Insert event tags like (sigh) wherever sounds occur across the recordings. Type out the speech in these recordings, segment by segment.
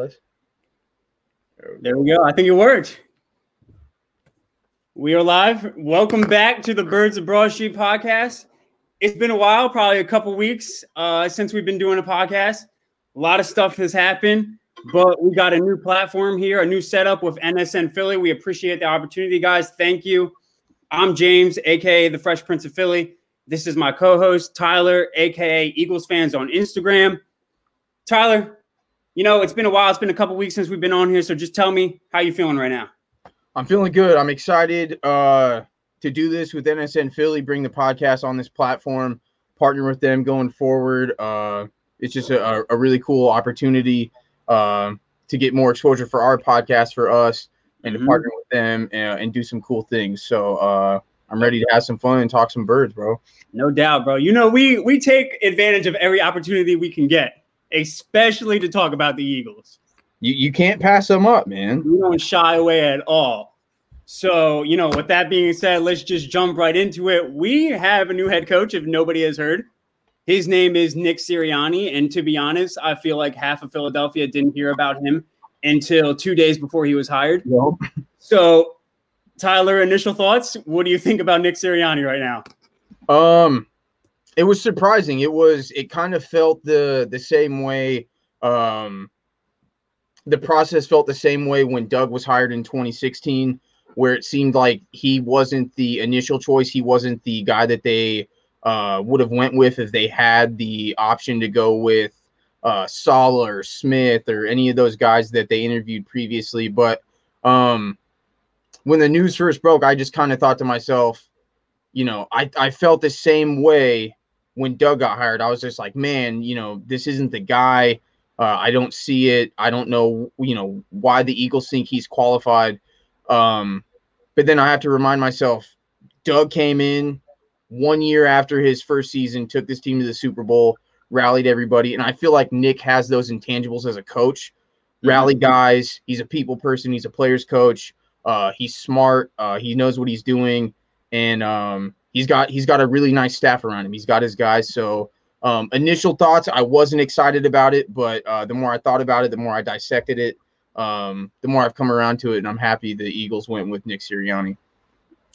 less. There we go. I think it worked. We are live. Welcome back to the Birds of Broad Street podcast. It's been a while, probably a couple weeks uh, since we've been doing a podcast. A lot of stuff has happened, but we got a new platform here, a new setup with NSN Philly. We appreciate the opportunity, guys. Thank you. I'm James, aka the Fresh Prince of Philly. This is my co-host Tyler, aka Eagles fans on Instagram. Tyler, you know, it's been a while. It's been a couple weeks since we've been on here. So just tell me how you feeling right now. I'm feeling good. I'm excited uh, to do this with NSN Philly, bring the podcast on this platform, partner with them going forward. Uh, it's just a, a, really cool opportunity uh, to get more exposure for our podcast for us and mm-hmm. to partner with them and, and, do some cool things. So uh, I'm ready to have some fun and talk some birds, bro. No doubt, bro. You know, we we take advantage of every opportunity we can get especially to talk about the Eagles. You, you can't pass them up, man. We don't shy away at all. So, you know, with that being said, let's just jump right into it. We have a new head coach, if nobody has heard. His name is Nick Sirianni. And to be honest, I feel like half of Philadelphia didn't hear about him until two days before he was hired. Yep. So, Tyler, initial thoughts? What do you think about Nick Sirianni right now? Um, it was surprising. It was it kind of felt the the same way um the process felt the same way when Doug was hired in 2016 where it seemed like he wasn't the initial choice, he wasn't the guy that they uh, would have went with if they had the option to go with uh, Saleh or Smith or any of those guys that they interviewed previously. But um, when the news first broke, I just kind of thought to myself, you know, I, I felt the same way when Doug got hired, I was just like, man, you know, this isn't the guy. Uh, I don't see it. I don't know, you know, why the Eagles think he's qualified. Um, but then I have to remind myself, Doug came in one year after his first season, took this team to the Super Bowl, rallied everybody, and I feel like Nick has those intangibles as a coach. Rally mm-hmm. guys. He's a people person. He's a players coach. Uh, he's smart. Uh, he knows what he's doing, and um, he's got he's got a really nice staff around him. He's got his guys. So um, initial thoughts, I wasn't excited about it, but uh, the more I thought about it, the more I dissected it, um, the more I've come around to it, and I'm happy the Eagles went with Nick Sirianni.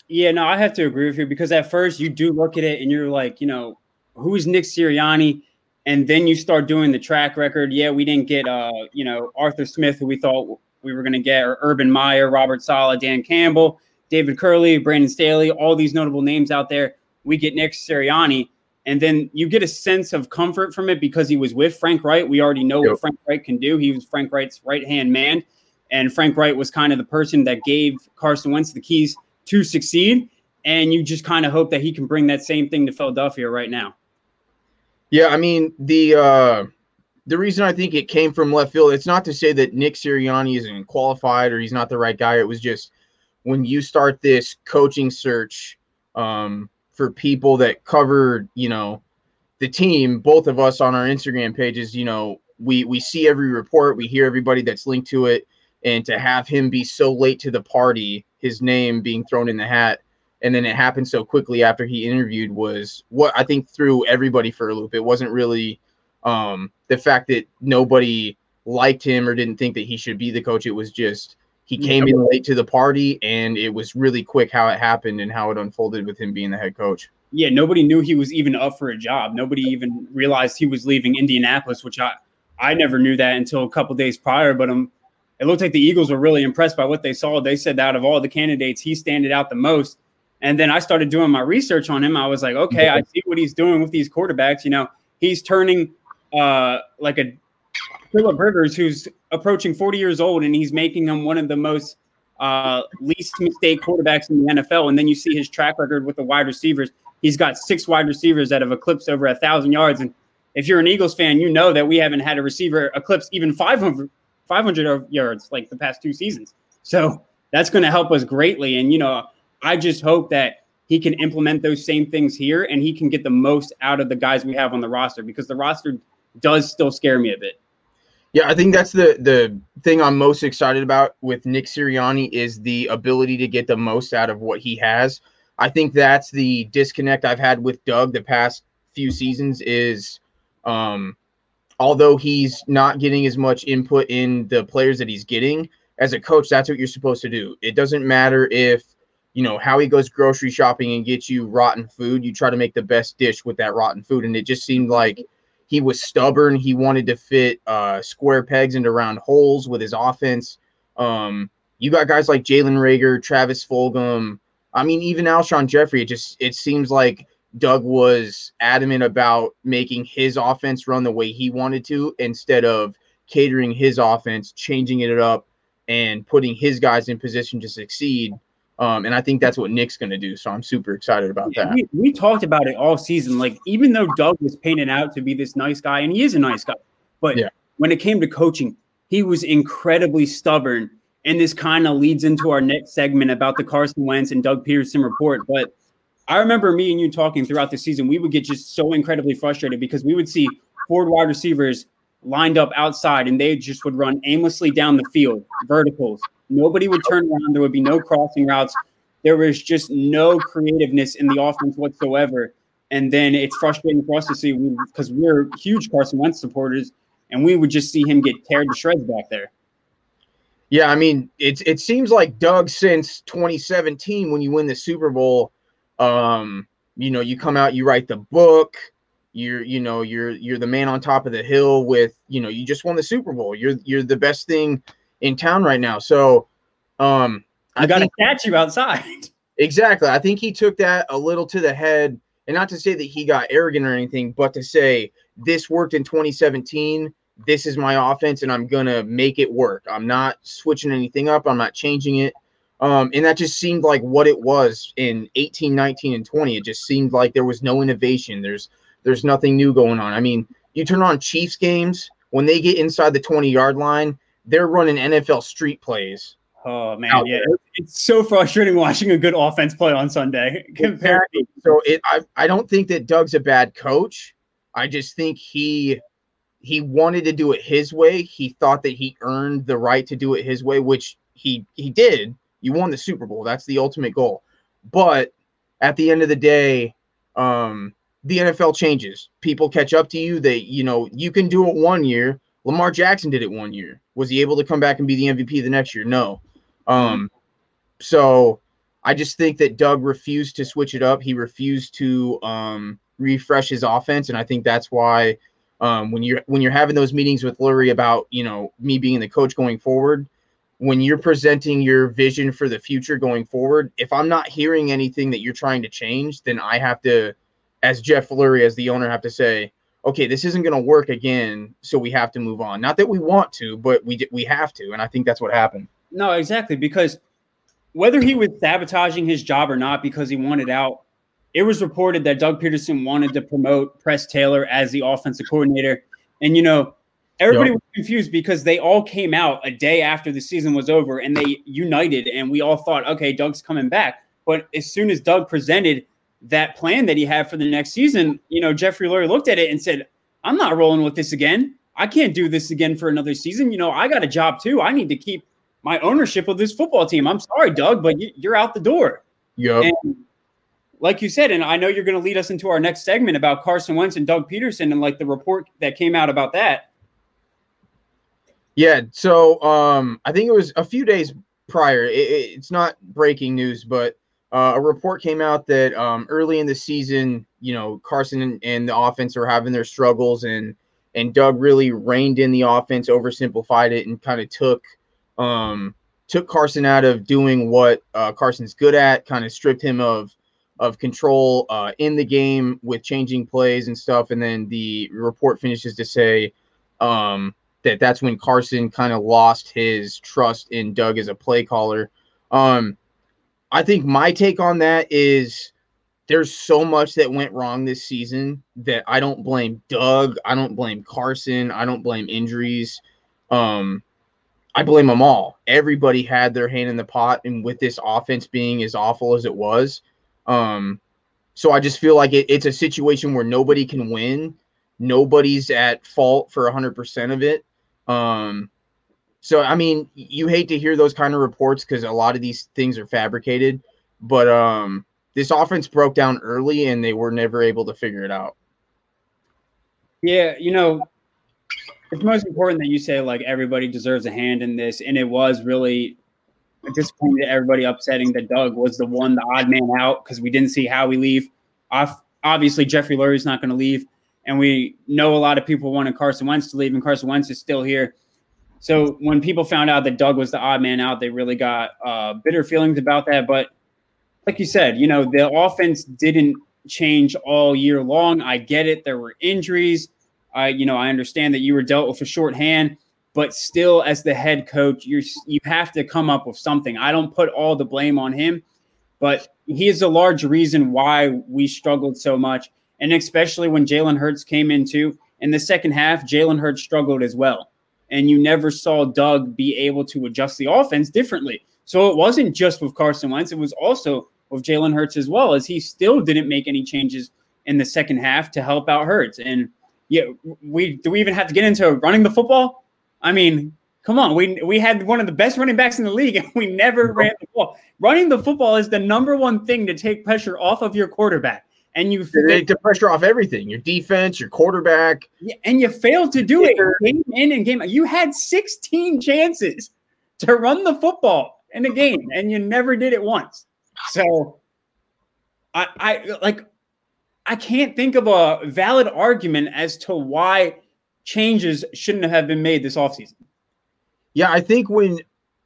Yeah, no, I have to agree with you because at first you do look at it and you're like, you know, who's Nick Sirianni? And then you start doing the track record. Yeah, we didn't get, uh, you know, Arthur Smith, who we thought we were going to get, or Urban Meyer, Robert Saleh, Dan Campbell. David Culley, Brandon Staley, all these notable names out there. We get Nick Sirianni, and then you get a sense of comfort from it because he was with Frank Reich. We already know yep. what Frank Reich can do. He was Frank Reich's right hand man, and Frank Reich was kind of the person that gave Carson Wentz the keys to succeed. And you just kind of hope that he can bring that same thing to Philadelphia right now. Yeah, I mean the uh, the reason I think it came from left field. It's not to say that Nick Sirianni isn't qualified or he's not the right guy. It was just when you start this coaching search um, for people that cover, you know, the team, both of us on our Instagram pages, you know, we we see every report, we hear everybody that's linked to it, and to have him be so late to the party, his name being thrown in the hat, and then it happened so quickly after he interviewed was what I think threw everybody for a loop. It wasn't really um, the fact that nobody liked him or didn't think that he should be the coach. It was just he came in late to the party, and it was really quick how it happened and how it unfolded with him being the head coach. Yeah, nobody knew he was even up for a job. Nobody even realized he was leaving Indianapolis, which I I never knew that until a couple days prior. But um, it looked like the Eagles were really impressed by what they saw. They said that out of all the candidates, he standed out the most. And then I started doing my research on him. I was like, okay, I see what he's doing with these quarterbacks. You know, he's turning uh, like a Philip Rivers, who's approaching 40 years old, and he's making him one of the most uh, least mistake quarterbacks in the NFL. And then you see his track record with the wide receivers. He's got six wide receivers that have eclipsed over a thousand yards. And if you're an Eagles fan, you know that we haven't had a receiver eclipse even 500, 500 yards like the past two seasons. So that's going to help us greatly. And, you know, I just hope that he can implement those same things here and he can get the most out of the guys we have on the roster because the roster does still scare me a bit. Yeah, I think that's the the thing I'm most excited about with Nick Sirianni is the ability to get the most out of what he has. I think that's the disconnect I've had with Doug the past few seasons is um although he's not getting as much input in the players that he's getting, as a coach, that's what you're supposed to do. It doesn't matter if you know how he goes grocery shopping and gets you rotten food. You try to make the best dish with that rotten food, and it just seemed like he was stubborn. He wanted to fit uh, square pegs into round holes with his offense. Um, you got guys like Jalen Reagor, Travis Fulgham. I mean, even Alshon Jeffery. It just it seems like Doug was adamant about making his offense run the way he wanted to instead of catering his offense, changing it up, and putting his guys in position to succeed. Um, and I think that's what Nick's going to do. So I'm super excited about yeah, that. We, we, talked about it all season. Like, even though Doug was painted out to be this nice guy, and he is a nice guy, but yeah. when it came to coaching, he was incredibly stubborn. And this kind of leads into our next segment about the Carson Wentz and Doug Pederson report. But I remember me and you talking throughout the season, we would get just so incredibly frustrated because we would see forward wide receivers lined up outside and they just would run aimlessly down the field, verticals, Nobody would turn around. There would be no crossing routes. There was just no creativeness in the offense whatsoever. And then it's frustrating for us to see because we, we're huge Carson Wentz supporters, and we would just see him get teared to shreds back there. Yeah, I mean, it it seems like Doug since 2017 when you win the Super Bowl, um, you know, you come out, you write the book, you're you know, you're you're the man on top of the hill with, you know, you just won the Super Bowl. You're you're the best thing in town right now. So, um, I got think, a statue outside. (laughs) Exactly. I think he took that a little to the head, and not to say that he got arrogant or anything, but to say this worked in 2017. This is my offense, and I'm gonna make it work. I'm not switching anything up. I'm not changing it. Um, and that just seemed like what it was in 18, 19, and 20. It just seemed like there was no innovation. There's there's nothing new going on. I mean, you turn on Chiefs games when they get inside the 20 yard line, they're running NFL street plays. Oh man, yeah, there. it's so frustrating watching a good offense play on Sunday. (laughs) Exactly. So it, I, I don't think that Doug's a bad coach. I just think he he wanted to do it his way. He thought that he earned the right to do it his way, which he he did. You won the Super Bowl. That's the ultimate goal. But at the end of the day, um, the NFL changes. People catch up to you. They, you know, you can do it one year, Lamar Jackson did it one year. Was he able to come back and be the MVP the next year? No. Um, so I just think that Doug refused to switch it up. He refused to um, refresh his offense, and I think that's why um, when you're when you're having those meetings with Lurie about you know me being the coach going forward, when you're presenting your vision for the future going forward, if I'm not hearing anything that you're trying to change, then I have to, as Jeff Lurie, as the owner, have to say, okay, this isn't going to work again, so we have to move on. Not that we want to, but we we have to, and I think that's what happened. No, exactly, because whether he was sabotaging his job or not because he wanted out, it was reported that Doug Pederson wanted to promote Press Taylor as the offensive coordinator, and you know. Everybody yep. was confused because they all came out a day after the season was over and they united, and we all thought, okay, Doug's coming back. But as soon as Doug presented that plan that he had for the next season, you know, Jeffrey Lurie looked at it and said, I'm not rolling with this again. I can't do this again for another season. You know, I got a job too. I need to keep my ownership of this football team. I'm sorry, Doug, but you're out the door. Yeah. Like you said, and I know you're going to lead us into our next segment about Carson Wentz and Doug Pederson and like the report that came out about that. Yeah. So um, I think it was a few days prior. It, it's not breaking news, but uh, a report came out that um, early in the season, you know, Carson and, and, the offense are having their struggles, and and Doug really reined in the offense, oversimplified it, and kind of took um, took Carson out of doing what uh, Carson's good at, kind of stripped him of of control uh, in the game with changing plays and stuff. And then the report finishes to say um, that that's when Carson kind of lost his trust in Doug as a play caller. Um, I think my take on that is there's so much that went wrong this season that I don't blame Doug, I don't blame Carson, I don't blame injuries. Um, I blame them all. Everybody had their hand in the pot, and with this offense being as awful as it was, um, so I just feel like it, it's a situation where nobody can win. Nobody's at fault for 100% of it. Um, so I mean, you hate to hear those kind of reports because a lot of these things are fabricated, but um, this offense broke down early and they were never able to figure it out. Yeah, you know, it's most important that you say like everybody deserves a hand in this, and it was really disappointing to everybody upsetting that Doug was the one, the odd man out, because we didn't see Howie leave. Off, obviously, Jeffrey Lurie's not going to leave, and we know a lot of people wanted Carson Wentz to leave, and Carson Wentz is still here. So when people found out that Doug was the odd man out, they really got uh, bitter feelings about that. But like you said, you know, the offense didn't change all year long. I get it. There were injuries. I, you know, I understand that you were dealt with a shorthand, but still, as the head coach, you you have to come up with something. I don't put all the blame on him, but he is a large reason why we struggled so much, and especially when Jalen Hurts came into in the second half, Jalen Hurts struggled as well, and you never saw Doug be able to adjust the offense differently. So it wasn't just with Carson Wentz; it was also with Jalen Hurts as well, as he still didn't make any changes in the second half to help out Hurts and yeah, we do we even have to get into running the football? I mean, come on, we we had one of the best running backs in the league, (laughs) and we never ran the ball. Running the football is the number one thing to take pressure off of your quarterback, and you take the pressure off everything: your defense, your quarterback. Yeah, and you failed to do it game in and game. out. You had 16 chances to run the football in a game, and you never did it once. So, I I like I can't think of a valid argument as to why changes shouldn't have been made this offseason. Yeah, I think when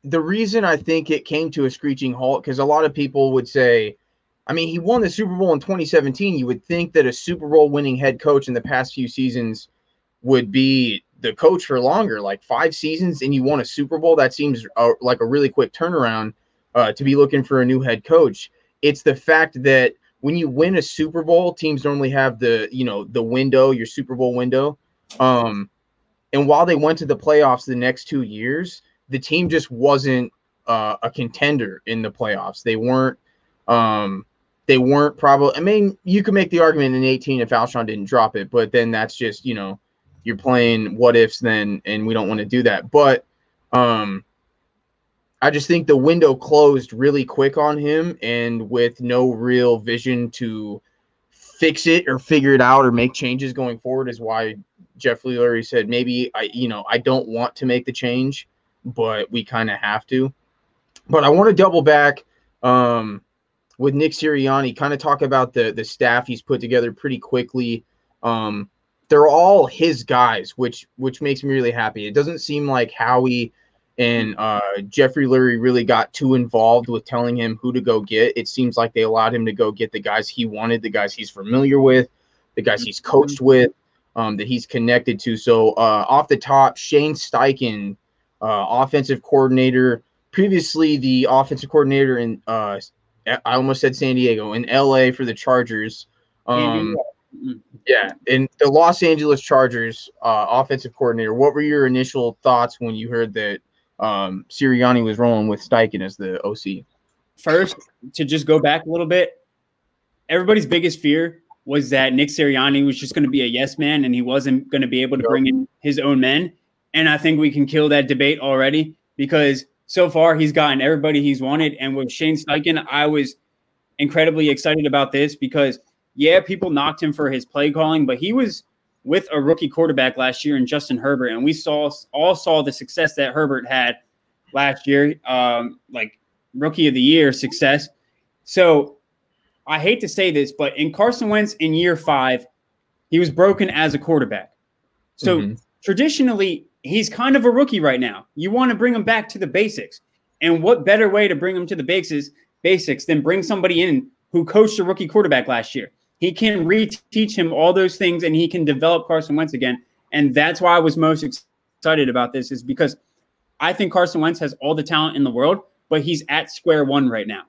the reason I think it came to a screeching halt, because a lot of people would say, I mean, he won the Super Bowl in 2017. You would think that a Super Bowl winning head coach in the past few seasons would be the coach for longer, like five seasons, and you won a Super Bowl. That seems uh, like a really quick turnaround uh, to be looking for a new head coach. It's the fact that when you win a Super Bowl, teams normally have the you know the window, your Super Bowl window. Um, and while they went to the playoffs the next two years, the team just wasn't uh, a contender in the playoffs. They weren't. Um, they weren't probably. I mean, you could make the argument in 18 if Alshon didn't drop it, but then that's just you know you're playing what ifs then, and we don't want to do that. But um, I just think the window closed really quick on him, and with no real vision to fix it or figure it out or make changes going forward is why Jeff Lurie said maybe I, you know, I don't want to make the change, but we kind of have to. But I want to double back um, with Nick Sirianni, kind of talk about the the staff he's put together pretty quickly. Um, they're all his guys, which which makes me really happy. It doesn't seem like Howie and uh, Jeffrey Lurie really got too involved with telling him who to go get. It seems like they allowed him to go get the guys he wanted, the guys he's familiar with, the guys he's coached mm-hmm. with, um, that he's connected to. So uh, off the top, Shane Steichen, uh, offensive coordinator, previously the offensive coordinator in uh, I almost said San Diego in L.A. for the Chargers. Um, yeah, in the Los Angeles Chargers uh, offensive coordinator. What were your initial thoughts when you heard that um, Sirianni was rolling with Steichen as the OC. First, to just go back a little bit, everybody's biggest fear was that Nick Sirianni was just going to be a yes man and he wasn't going to be able to bring in his own men. And I think we can kill that debate already because so far he's gotten everybody he's wanted. And with Shane Steichen, I was incredibly excited about this because, yeah, people knocked him for his play calling, but he was with a rookie quarterback last year in Justin Herbert, and we saw all saw the success that Herbert had last year, um, like rookie of the year success. So I hate to say this, but in Carson Wentz in year five, he was broken as a quarterback. So mm-hmm. traditionally, he's kind of a rookie right now. You want to bring him back to the basics. And what better way to bring him to the basics basics than bring somebody in who coached a rookie quarterback last year? He can reteach him all those things and he can develop Carson Wentz again. And that's why I was most excited about this is because I think Carson Wentz has all the talent in the world, but he's at square one right now.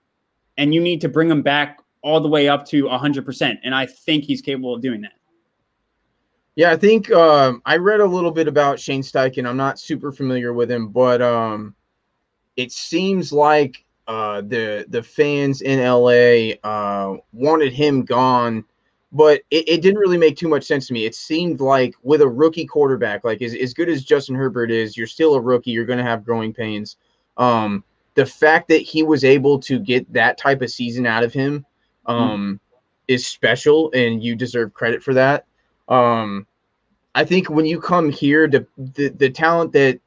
And you need to bring him back all the way up to 100%. And I think he's capable of doing that. Yeah, I think um, I read a little bit about Shane Steichen. I'm not super familiar with him, but um, it seems like uh, the the fans in LA uh, wanted him gone, but it, it, didn't really make too much sense to me. It seemed like with a rookie quarterback, like as, as good as Justin Herbert is, you're still a rookie. You're going to have growing pains. Um, the fact that he was able to get that type of season out of him um, mm. is special, and you deserve credit for that. Um, I think when you come here, to the the talent that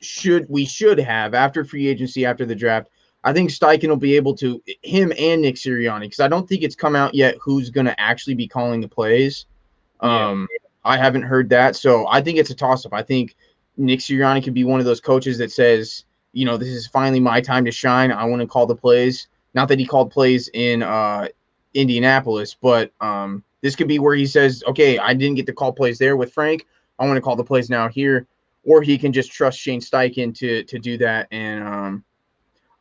should we should have after free agency after the draft. I think Steichen will be able to him and Nick Sirianni because I don't think it's come out yet who's going to actually be calling the plays. Um, yeah. I haven't heard that, so I think it's a toss up. I think Nick Sirianni could be one of those coaches that says, you know, this is finally my time to shine. I want to call the plays. Not that he called plays in uh, Indianapolis, but um, this could be where he says, okay, I didn't get to call plays there with Frank. I want to call the plays now here or he can just trust Shane Steichen to to do that. And um,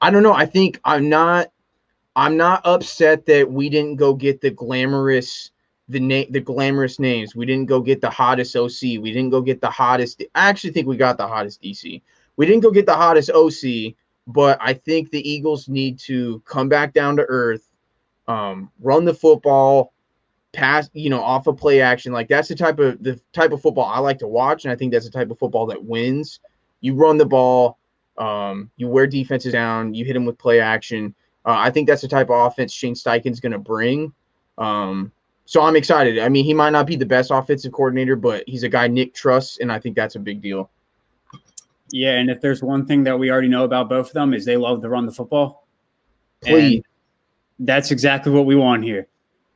I don't know. I think I'm not I'm not upset that we didn't go get the glamorous the name the glamorous names. We didn't go get the hottest OC. We didn't go get the hottest. I actually think we got the hottest DC. We didn't go get the hottest OC, but I think the Eagles need to come back down to earth, um, run the football, pass, you know, off of play action. Like that's the type of the type of football I like to watch, and I think that's the type of football that wins. You run the ball, um, you wear defenses down, you hit them with play action. Uh, I think that's the type of offense Shane Steichen's going to bring. Um, so I'm excited. I mean, he might not be the best offensive coordinator, but he's a guy Nick trusts, and I think that's a big deal. Yeah, and if there's one thing that we already know about both of them is they love to run the football. Please. And that's exactly what we want here.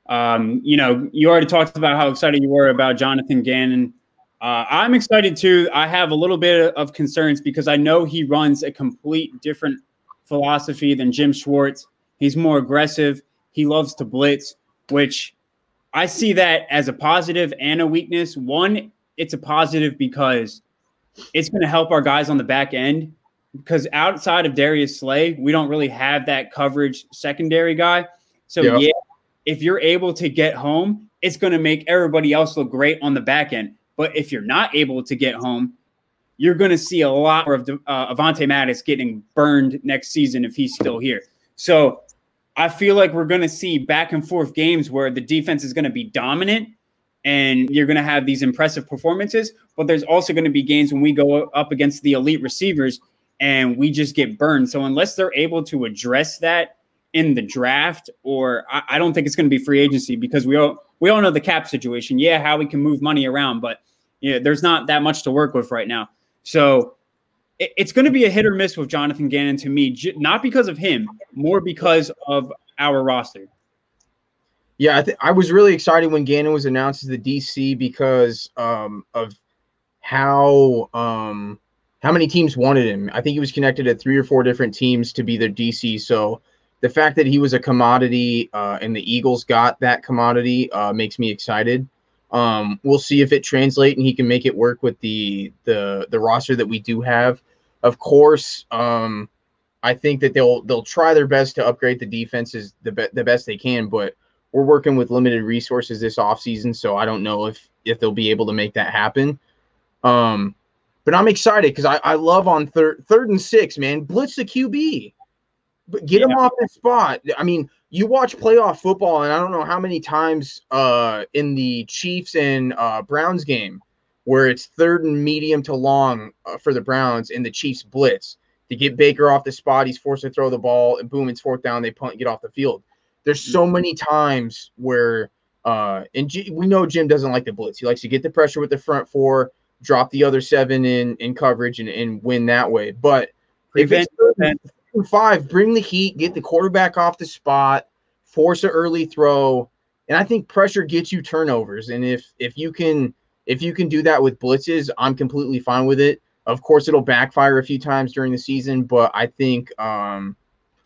Um, you know, you already talked about how excited you were about Jonathan Gannon. Uh, I'm excited too. I have a little bit of concerns because I know he runs a complete different philosophy than Jim Schwartz. He's more aggressive. He loves to blitz, which I see that as a positive and a weakness. One, it's a positive because it's going to help our guys on the back end because outside of Darius Slay, we don't really have that coverage secondary guy. So yep. yeah, if you're able to get home, it's going to make everybody else look great on the back end. But if you're not able to get home, you're going to see a lot more of uh, Avonte Maddox getting burned next season if he's still here. So I feel like we're going to see back and forth games where the defense is going to be dominant and you're going to have these impressive performances. But there's also going to be games when we go up against the elite receivers and we just get burned. So unless they're able to address that in the draft, or I, I don't think it's going to be free agency because we all we all know the cap situation. Yeah, how we can move money around, but yeah, there's not that much to work with right now. So it, it's going to be a hit or miss with Jonathan Gannon to me, j- not because of him, more because of our roster. Yeah, I, th- I was really excited when Gannon was announced as the DC because um, of how um, how many teams wanted him. I think he was connected to three or four different teams to be their DC. So the fact that he was a commodity uh, and the Eagles got that commodity uh, makes me excited. Um, we'll see if it translates and he can make it work with the the the roster that we do have. Of course, um, I think that they'll they'll try their best to upgrade the defenses the be- the best they can, but we're working with limited resources this offseason, so I don't know if if they'll be able to make that happen. Um, but I'm excited because I, I love on third third and six, man. Blitz the QB. But get yeah. him off the spot. I mean, you watch playoff football, and I don't know how many times uh, in the Chiefs and uh, Browns game where it's third and medium to long uh, for the Browns, and the Chiefs blitz to get Baker off the spot. He's forced to throw the ball, and boom, it's fourth down. They punt, get off the field. There's so mm-hmm. many times where, uh, and G- we know Jim doesn't like the blitz. He likes to get the pressure with the front four, drop the other seven in in coverage, and, and win that way. But Prevent, if it's five, bring the heat, get the quarterback off the spot, force an early throw, and I think pressure gets you turnovers. And if if you can if you can do that with blitzes, I'm completely fine with it. Of course, it'll backfire a few times during the season, but I think um,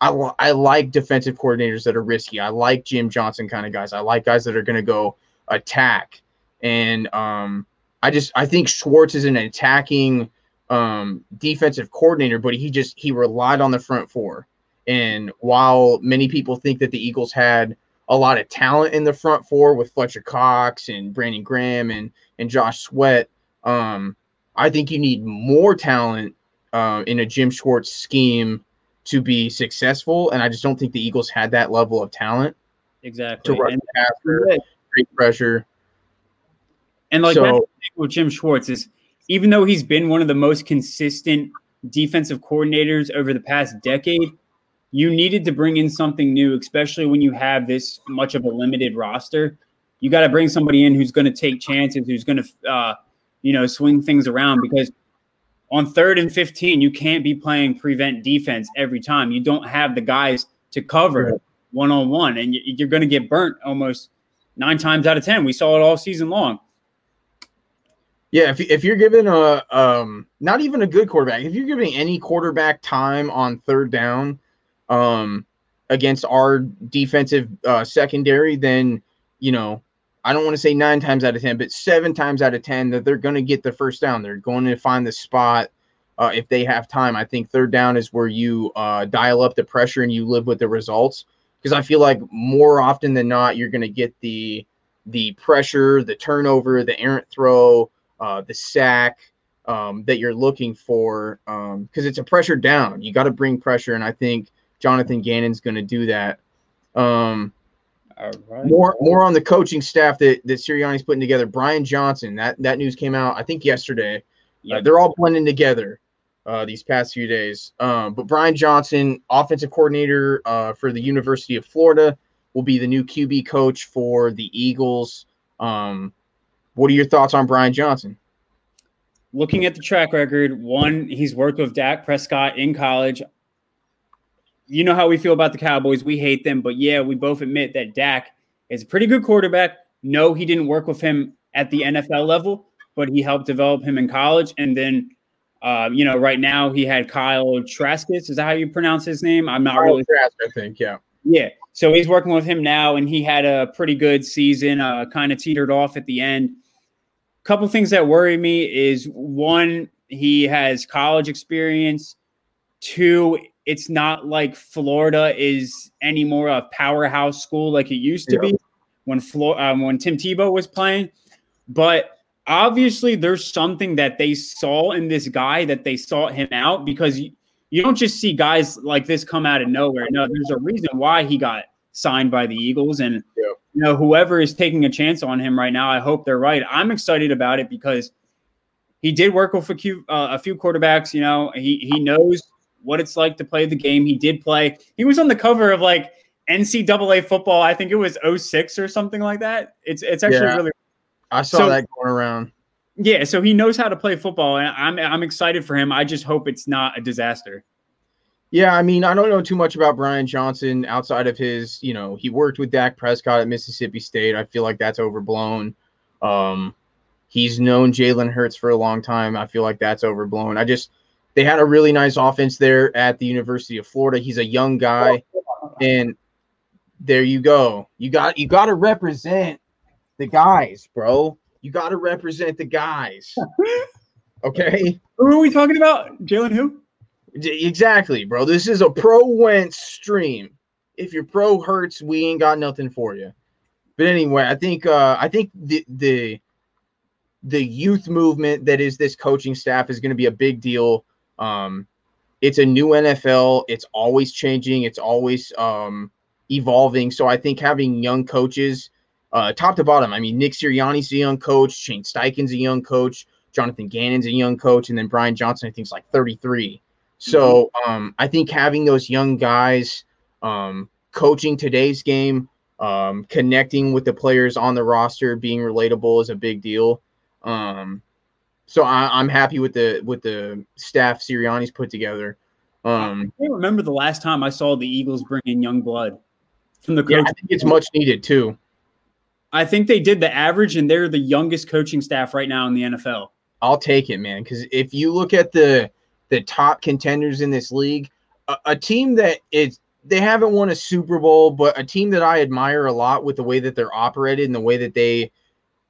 I, I like defensive coordinators that are risky. I like Jim Johnson kind of guys. I like guys that are going to go attack. And um, I just I think Schwartz is an attacking um, defensive coordinator, but he just he relied on the front four. And while many people think that the Eagles had a lot of talent in the front four with Fletcher Cox and Brandon Graham and and Josh Sweat, um, I think you need more talent uh, in a Jim Schwartz scheme to be successful. And I just don't think the Eagles had that level of talent. Exactly. To run after great pressure. And like so, with Jim Schwartz is even though he's been one of the most consistent defensive coordinators over the past decade, you needed to bring in something new, especially when you have this much of a limited roster. You got to bring somebody in who's going to take chances, who's going to uh, you know, swing things around because on third and 15, you can't be playing prevent defense every time. You don't have the guys to cover one on one, and you're going to get burnt almost nine times out of 10. We saw it all season long. Yeah, if, if you're giving a um not even a good quarterback, if you're giving any quarterback time on third down um against our defensive uh, secondary, then you know I don't want to say nine times out of ten, but seven times out of ten that they're going to get the first down. They're going to find the spot uh, if they have time. I think third down is where you uh, dial up the pressure and you live with the results. Because I feel like more often than not, you're going to get the the pressure, the turnover, the errant throw, uh, the sack um, that you're looking for because um, it's a pressure down. You got to bring pressure, and I think Jonathan Gannon's going to do that. Um, right. More more on the coaching staff that that Sirianni's putting together. Brian Johnson. That that news came out I think yesterday. Yeah, uh, they're all blending together uh, these past few days. Um, but Brian Johnson, offensive coordinator uh, for the University of Florida, will be the new QB coach for the Eagles. Um, what are your thoughts on Brian Johnson? Looking at the track record, one, he's worked with Dak Prescott in college. You know how we feel about the Cowboys. We hate them, but yeah, we both admit that Dak is a pretty good quarterback. No, he didn't work with him at the NFL level, but he helped develop him in college. And then, uh, you know, right now he had Kyle Traskis. Is that how you pronounce his name? I'm not Kyle really. Trask, I think, yeah. Yeah. So he's working with him now, and he had a pretty good season. Uh, kind of teetered off at the end couple things that worry me is one, he has college experience. Two, it's not like Florida is any more a powerhouse school like it used to yeah. be when Flo- um, when Tim Tebow was playing. But obviously, there's something that they saw in this guy that they sought him out because you, you don't just see guys like this come out of nowhere. No, there's a reason why he got signed by the Eagles, and yeah you know, whoever is taking a chance on him right now, I hope they're right. I'm excited about it because he did work with a few, uh, a few quarterbacks. You know, he he knows what it's like to play the game. He did play. He was on the cover of like NCAA football. I think it was 06 or something like that. It's it's actually yeah, really. I saw so, that going around. Yeah, so he knows how to play football, and I'm I'm excited for him. I just hope it's not a disaster. Yeah, I mean, I don't know too much about Brian Johnson outside of his, you know, he worked with Dak Prescott at Mississippi State. I feel like that's overblown. Um, he's known Jalen Hurts for a long time. I feel like that's overblown. I just they had a really nice offense there at the University of Florida. He's a young guy, and there you go. You got you got to represent the guys, bro. You got to represent the guys. (laughs) Okay. Who are we talking about? Jalen who? Exactly, bro. This is a pro Wentz stream. If your pro hurts, we ain't got nothing for you. But anyway, I think uh, I think the the the youth movement that is this coaching staff is going to be a big deal. Um, it's a new NFL. It's always changing. It's always um, evolving. So I think having young coaches, uh, top to bottom. I mean, Nick Sirianni's a young coach. Shane Steichen's a young coach. Jonathan Gannon's a young coach, and then Brian Johnson, I think, is like 33. So mm-hmm. um, I think having those young guys um, coaching today's game, um, connecting with the players on the roster, being relatable is a big deal. Um, so I, am happy with the with the staff Sirianni's put together. Um, I can't remember the last time I saw the Eagles bring in young blood from the coach. Yeah, I think it's much needed too. I think they did the average, and they're the youngest coaching staff right now in the NFL. I'll take it, man. Because if you look at the the top contenders in this league. A, a team that is they haven't won a Super Bowl, but a team that I admire a lot with the way that they're operated and the way that they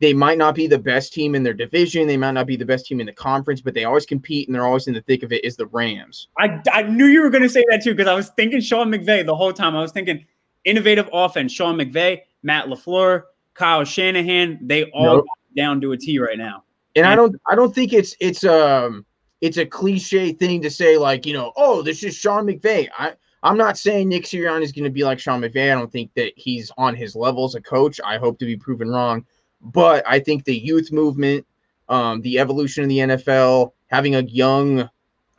they might not be the best team in their division, they might not be the best team in the conference, but they always compete and they're always in the thick of it is the Rams. I, I knew you were going to say that too because I was thinking Sean McVay the whole time. I was thinking innovative offense, Sean McVay, Matt LaFleur, Kyle Shanahan, they all nope. down to a T right now. And, and I don't I don't think it's it's um it's a cliche thing to say, like, you know, oh, this is Sean McVay. I, I'm not saying Nick Sirianni is going to be like Sean McVay. I don't think that he's on his level as a coach. I hope to be proven wrong. But I think the youth movement, um, the evolution of the NFL, having a young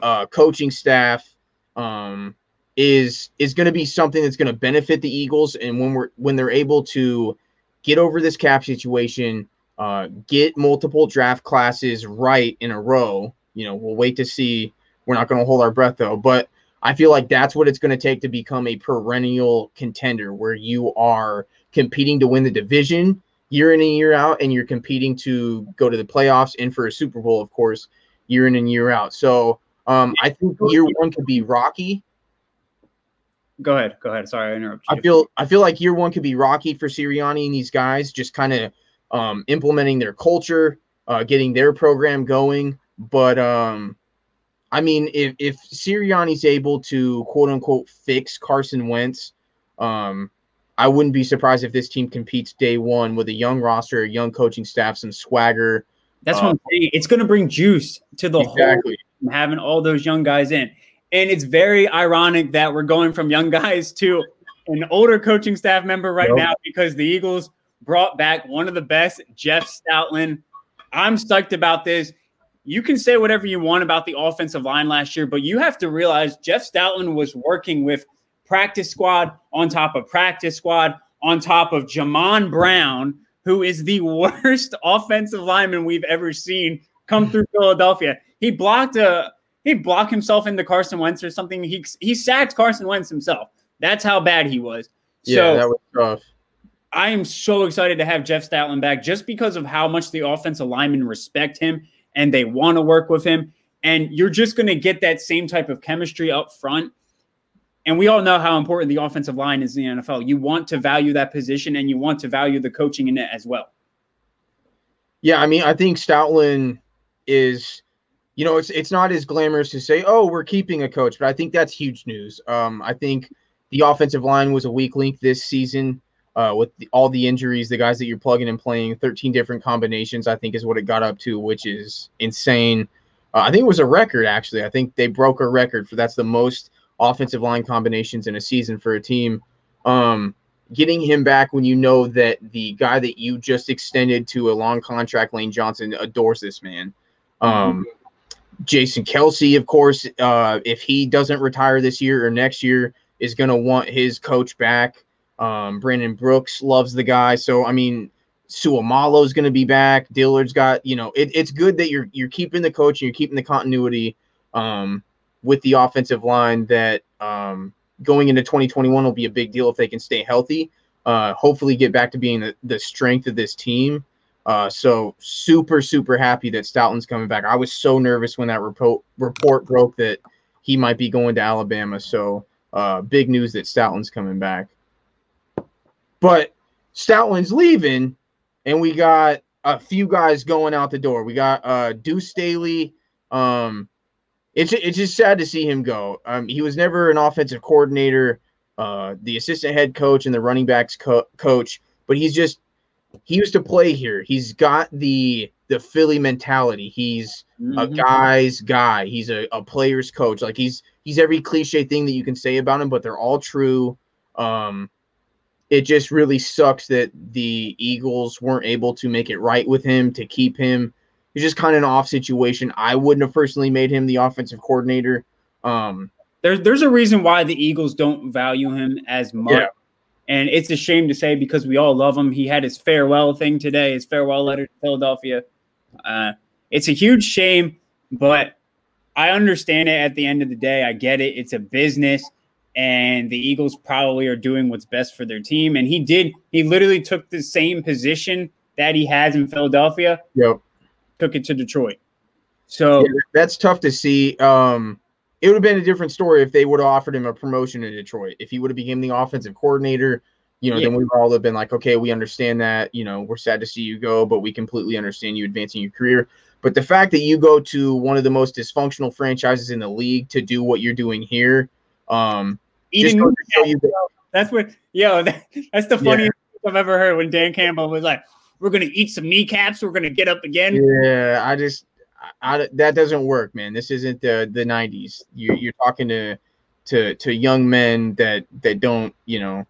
uh, coaching staff um, is is going to be something that's going to benefit the Eagles. And when we're when they're able to get over this cap situation, uh, get multiple draft classes right in a row. You know, we'll wait to see. We're not going to hold our breath though, but I feel like that's what it's going to take to become a perennial contender where you are competing to win the division year in and year out, and you're competing to go to the playoffs and for a Super Bowl, of course, year in and year out. So um, I think year one could be rocky. Go ahead. Go ahead. Sorry, I interrupted you. I feel I feel like year one could be rocky for Sirianni and these guys, just kind of um, implementing their culture, uh, getting their program going. But um, I mean, if if Sirianni's able to quote unquote fix Carson Wentz, um, I wouldn't be surprised if this team competes day one with a young roster, a young coaching staff, some swagger. That's what I'm uh, saying. It's going to bring juice to the exactly. whole having all those young guys in. And it's very ironic that we're going from young guys to an older coaching staff member right now because the Eagles brought back one of the best, Jeff Stoutland. I'm stoked about this. You can say whatever you want about the offensive line last year, but you have to realize Jeff Stoutland was working with practice squad on top of practice squad on top of Jamon Brown, who is the (laughs) worst offensive lineman we've ever seen come hmm. through Philadelphia. He blocked a he blocked himself into Carson Wentz or something. He he sacked Carson Wentz himself. That's how bad he was. Yeah, so, that was rough. I am so excited to have Jeff Stoutland back just because of how much the offensive linemen respect him and they want to work with him. And you're just going to get that same type of chemistry up front. And we all know how important the offensive line is in the NFL. You want to value that position and you want to value the coaching in it as well. Yeah, I mean, I think Stoutland is, you know, it's it's not as glamorous to say, oh, we're keeping a coach, but I think that's huge news. Um, I think the offensive line was a weak link this season uh, with the, all the injuries, the guys that you're plugging and playing, 13 different combinations, I think is what it got up to, which is insane. Uh, I think it was a record, actually. I think they broke a record for that's the most offensive line combinations in a season for a team. Um, getting him back when you know that the guy that you just extended to a long contract, Lane Johnson, adores this man. Um, Jason Kelce, of course, uh, if he doesn't retire this year or next year, is going to want his coach back. Um, Brandon Brooks loves the guy. So I mean, Seumalo's going to be back. Dillard's got you know it, it's good that you're you're keeping the coach and you're keeping the continuity um, with the offensive line. That um, going into 2021 will be a big deal if they can stay healthy. Uh, hopefully, get back to being the, the strength of this team. Uh, so super super happy that Stoutland's coming back. I was so nervous when that report report broke that he might be going to Alabama. So uh, big news that Stoutland's coming back. But Stoutland's leaving, and we got a few guys going out the door. We got uh Deuce Staley. Um, it's it's just sad to see him go. Um, he was never an offensive coordinator, uh, the assistant head coach and the running backs co- coach, but he's just he used to play here. He's got the the Philly mentality. He's mm-hmm. a guy's guy. He's a, a player's coach. Like he's he's every cliche thing that you can say about him, but they're all true. Um, it just really sucks that the Eagles weren't able to make it right with him to keep him. It's just kind of an off situation. I wouldn't have personally made him the offensive coordinator. Um, there's there's a reason why the Eagles don't value him as much. Yeah. And it's a shame to say because we all love him. He had his farewell thing today, his farewell letter to Philadelphia. Uh, it's a huge shame, but I understand it at the end of the day. I get it. It's a business and the Eagles probably are doing what's best for their team. And he did, he literally took the same position that he has in Philadelphia. Yep. Took it to Detroit. So yeah, that's tough to see. Um, it would have been a different story if they would have offered him a promotion in Detroit. If he would have become the offensive coordinator, you know, yeah. then we all have been like, okay, we understand that. You know, we're sad to see you go, but we completely understand you advancing your career. But the fact that you go to one of the most dysfunctional franchises in the league to do what you're doing here, um, eating. That, that's what, yo, (laughs) that, that's the funniest yeah. I've ever heard when Dan Campbell was like, "We're gonna eat some kneecaps. We're gonna get up again." Yeah, I just, I, that doesn't work, man. This isn't the the '90s. You, you're talking to to to young men that that don't, you know,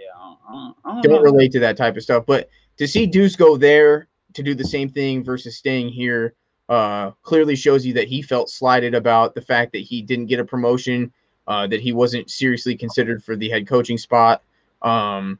yeah, I don't, don't know. relate to that type of stuff. But to see Deuce go there to do the same thing versus staying here uh, clearly shows you that he felt slighted about the fact that he didn't get a promotion uh, that he wasn't seriously considered for the head coaching spot. Um,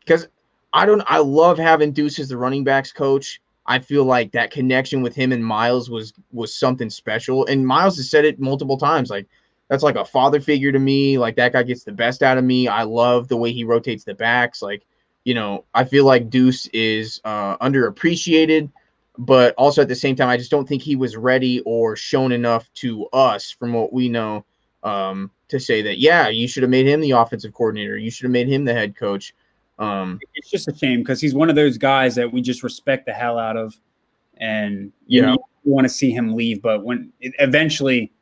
because I don't. I love having Deuce as the running backs coach. I feel like that connection with him and Miles was was something special. And Miles has said it multiple times. Like that's like a father figure to me. Like that guy gets the best out of me. I love the way he rotates the backs. Like you know, I feel like Deuce is uh, underappreciated, but also at the same time, I just don't think he was ready or shown enough to us from what we know um, to say that yeah, you should have made him the offensive coordinator. You should have made him the head coach. Um, it's just a shame because he's one of those guys that we just respect the hell out of, and you yeah. know want to see him leave, but when it, eventually,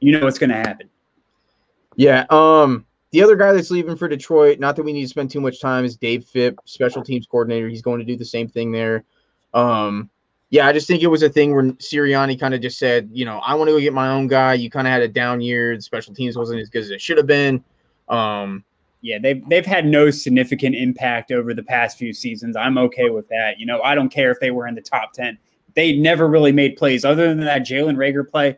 you know what's going to happen. Yeah. Um. The other guy that's leaving for Detroit, not that we need to spend too much time, is Dave Fipp, special teams coordinator. He's going to do the same thing there. Um. Yeah, I just think it was a thing where Sirianni kind of just said, you know, I want to go get my own guy. You kind of had a down year. The special teams wasn't as good as it should have been. Um, yeah, they've they've had no significant impact over the past few seasons. I'm okay with that. You know, I don't care if they were in the top ten. They never really made plays other than that Jalen Reagor play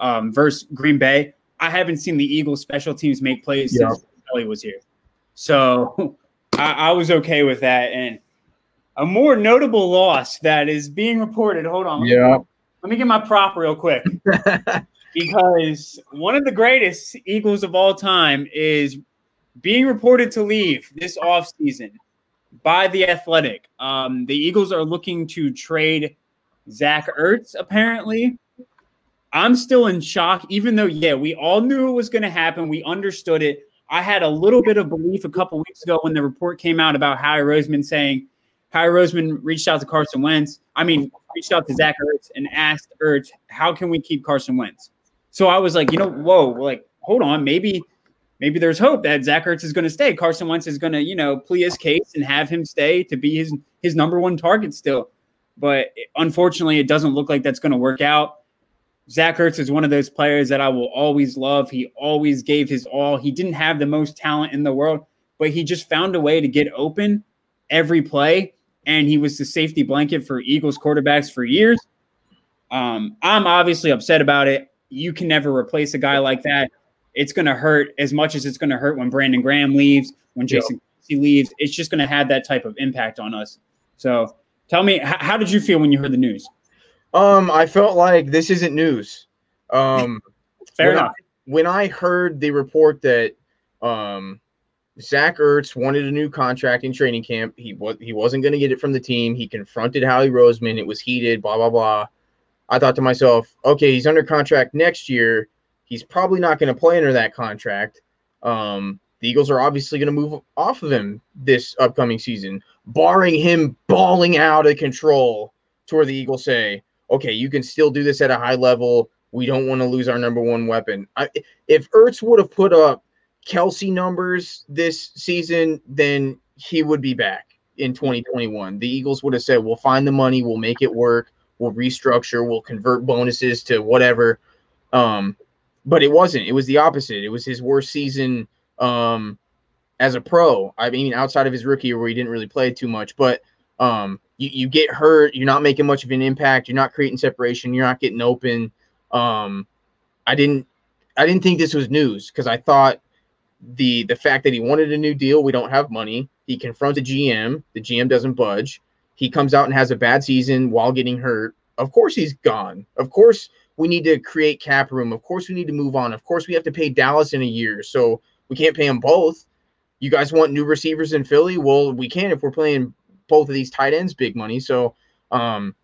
um, versus Green Bay. I haven't seen the Eagles special teams make plays yeah. since Kelly was here. So (laughs) I, I was okay with that. And a more notable loss that is being reported. Hold on. Yeah. let me get my prop real quick. (laughs) because one of the greatest Eagles of all time is being reported to leave this offseason by the Athletic. Um, the Eagles are looking to trade Zach Ertz, apparently. I'm still in shock, even though, yeah, we all knew it was going to happen. We understood it. I had a little bit of belief a couple weeks ago when the report came out about Howie Roseman saying Howie Roseman reached out to Carson Wentz. I mean, reached out to Zach Ertz and asked Ertz, how can we keep Carson Wentz? So I was like, you know, whoa, like, hold on, maybe – maybe there's hope that Zach Ertz is going to stay. Carson Wentz is going to, you know, plea his case and have him stay to be his his number one target still. But unfortunately, it doesn't look like that's going to work out. Zach Ertz is one of those players that I will always love. He always gave his all. He didn't have the most talent in the world, but he just found a way to get open every play. And he was the safety blanket for Eagles quarterbacks for years. Um, I'm obviously upset about it. You can never replace a guy like that it's going to hurt as much as it's going to hurt when Brandon Graham leaves, when Jason yep. leaves. It's just going to have that type of impact on us. So tell me, h- how did you feel when you heard the news? Um, I felt like this isn't news. Um, (laughs) Fair when enough. I, when I heard the report that um, Zach Ertz wanted a new contract in training camp, he was he wasn't going to get it from the team. He confronted Howie Roseman. It was heated. Blah blah blah. I thought to myself, okay, he's under contract next year He's probably not going to play under that contract. Um, the Eagles are obviously going to move off of him this upcoming season, barring him balling out of control to where the Eagles say, okay, you can still do this at a high level. We don't want to lose our number one weapon. I, if Ertz would have put up Kelce numbers this season, then he would be back in 2021. The Eagles would have said, we'll find the money, we'll make it work, we'll restructure, we'll convert bonuses to whatever. Um, but it wasn't. It was the opposite. It was his worst season um, as a pro. I mean, outside of his rookie year where he didn't really play too much, but um, you, you get hurt. You're not making much of an impact. You're not creating separation. You're not getting open. Um, I didn't. I didn't think this was news because I thought the the fact that he wanted a new deal. We don't have money. He confronts the GM. The GM doesn't budge. He comes out and has a bad season while getting hurt. Of course he's gone. Of course we need to create cap room. Of course, we need to move on. Of course, we have to pay Dallas in a year, so we can't pay them both. You guys want new receivers in Philly? Well, we can if we're playing both of these tight ends big money. So, um,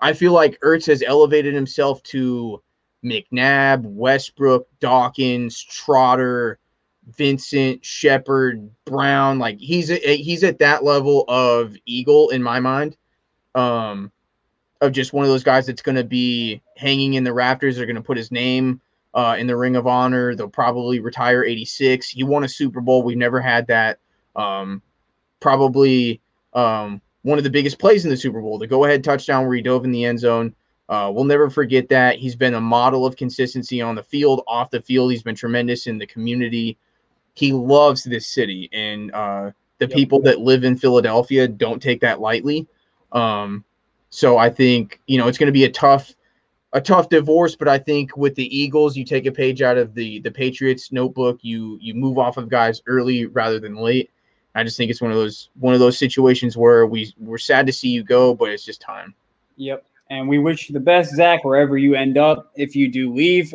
I feel like Ertz has elevated himself to McNabb, Westbrook, Dawkins, Trotter, Vincent, Shepard, Brown. Like he's a, he's at that level of Eagle in my mind. Um, of just one of those guys that's going to be hanging in the rafters. They're going to put his name uh, in the Ring of Honor. They'll probably retire 86. He won a Super Bowl. We've never had that. Um, probably um, one of the biggest plays in the Super Bowl, the go ahead touchdown where he dove in the end zone. Uh, we'll never forget that. He's been a model of consistency on the field, off the field. He's been tremendous in the community. He loves this city, and uh, the yep. people that live in Philadelphia don't take that lightly. Um, so I think you know it's going to be a tough a tough divorce, but I think with the Eagles, you take a page out of the the Patriots notebook. You you move off of guys early rather than late, I just think it's one of those one of those situations where we we're sad to see you go, but it's just time. Yep. And we wish you the best, Zach, wherever you end up if you do leave.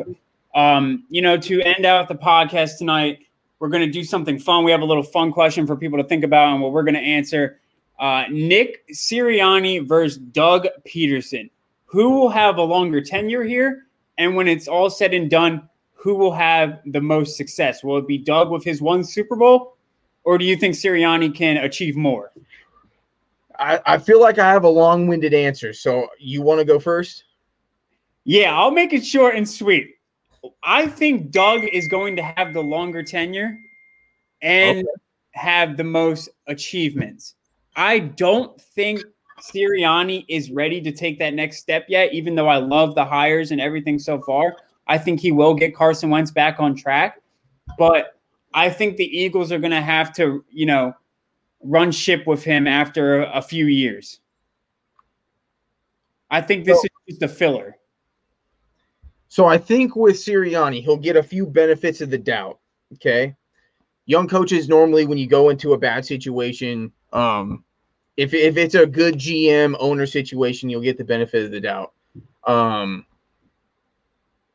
Um, you know, to end out the podcast tonight, we're going to do something fun. We have a little fun question for people to think about and what we're going to answer. Uh, Nick Sirianni versus Doug Pederson. Who will have a longer tenure here? And when it's all said and done, who will have the most success? Will it be Doug with his one Super Bowl, or do you think Sirianni can achieve more? I, I feel like I have a long winded answer. So you want to go first? Yeah, I'll make it short and sweet. I think Doug is going to have the longer tenure and okay. have the most achievements. I don't think Sirianni is ready to take that next step yet, even though I love the hires and everything so far. I think he will get Carson Wentz back on track. But I think the Eagles are going to have to, you know, run ship with him after a few years. I think this so, is just a filler. So I think with Sirianni, he'll get a few benefits of the doubt. Okay. Young coaches normally, when you go into a bad situation, um, if, if it's a good GM owner situation, you'll get the benefit of the doubt. Um,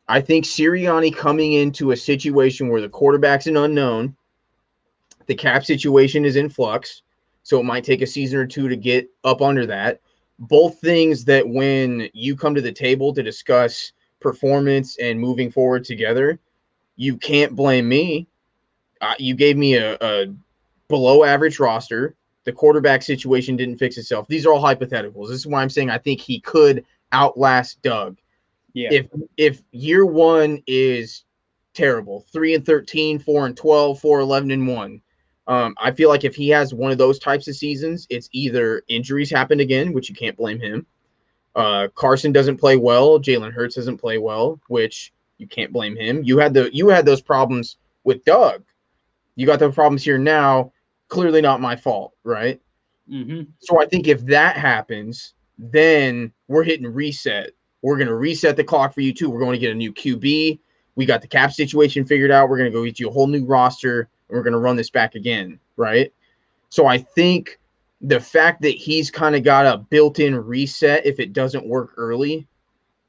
I think Sirianni coming into a situation where the quarterback's an unknown, the cap situation is in flux, so it might take a season or two to get up under that. Both things that when you come to the table to discuss performance and moving forward together, you can't blame me. Uh, you gave me a, a below average roster. The quarterback situation didn't fix itself. These are all hypotheticals. This is why I'm saying I think he could outlast Doug. Yeah. If if year one is terrible, three and 13, four and 12, four, 11 and one. Um, I feel like if he has one of those types of seasons, it's either injuries happened again, which you can't blame him, uh, Carson doesn't play well. Jalen Hurts doesn't play well, which you can't blame him. You had the you had those problems with Doug. You got the problems here now. Clearly not my fault, right? Mm-hmm. So I think if that happens, then we're hitting reset. We're gonna reset the clock for you too. We're going to get a new QB. We got the cap situation figured out. We're gonna go get you a whole new roster, and we're gonna run this back again, right? So I think the fact that he's kind of got a built-in reset if it doesn't work early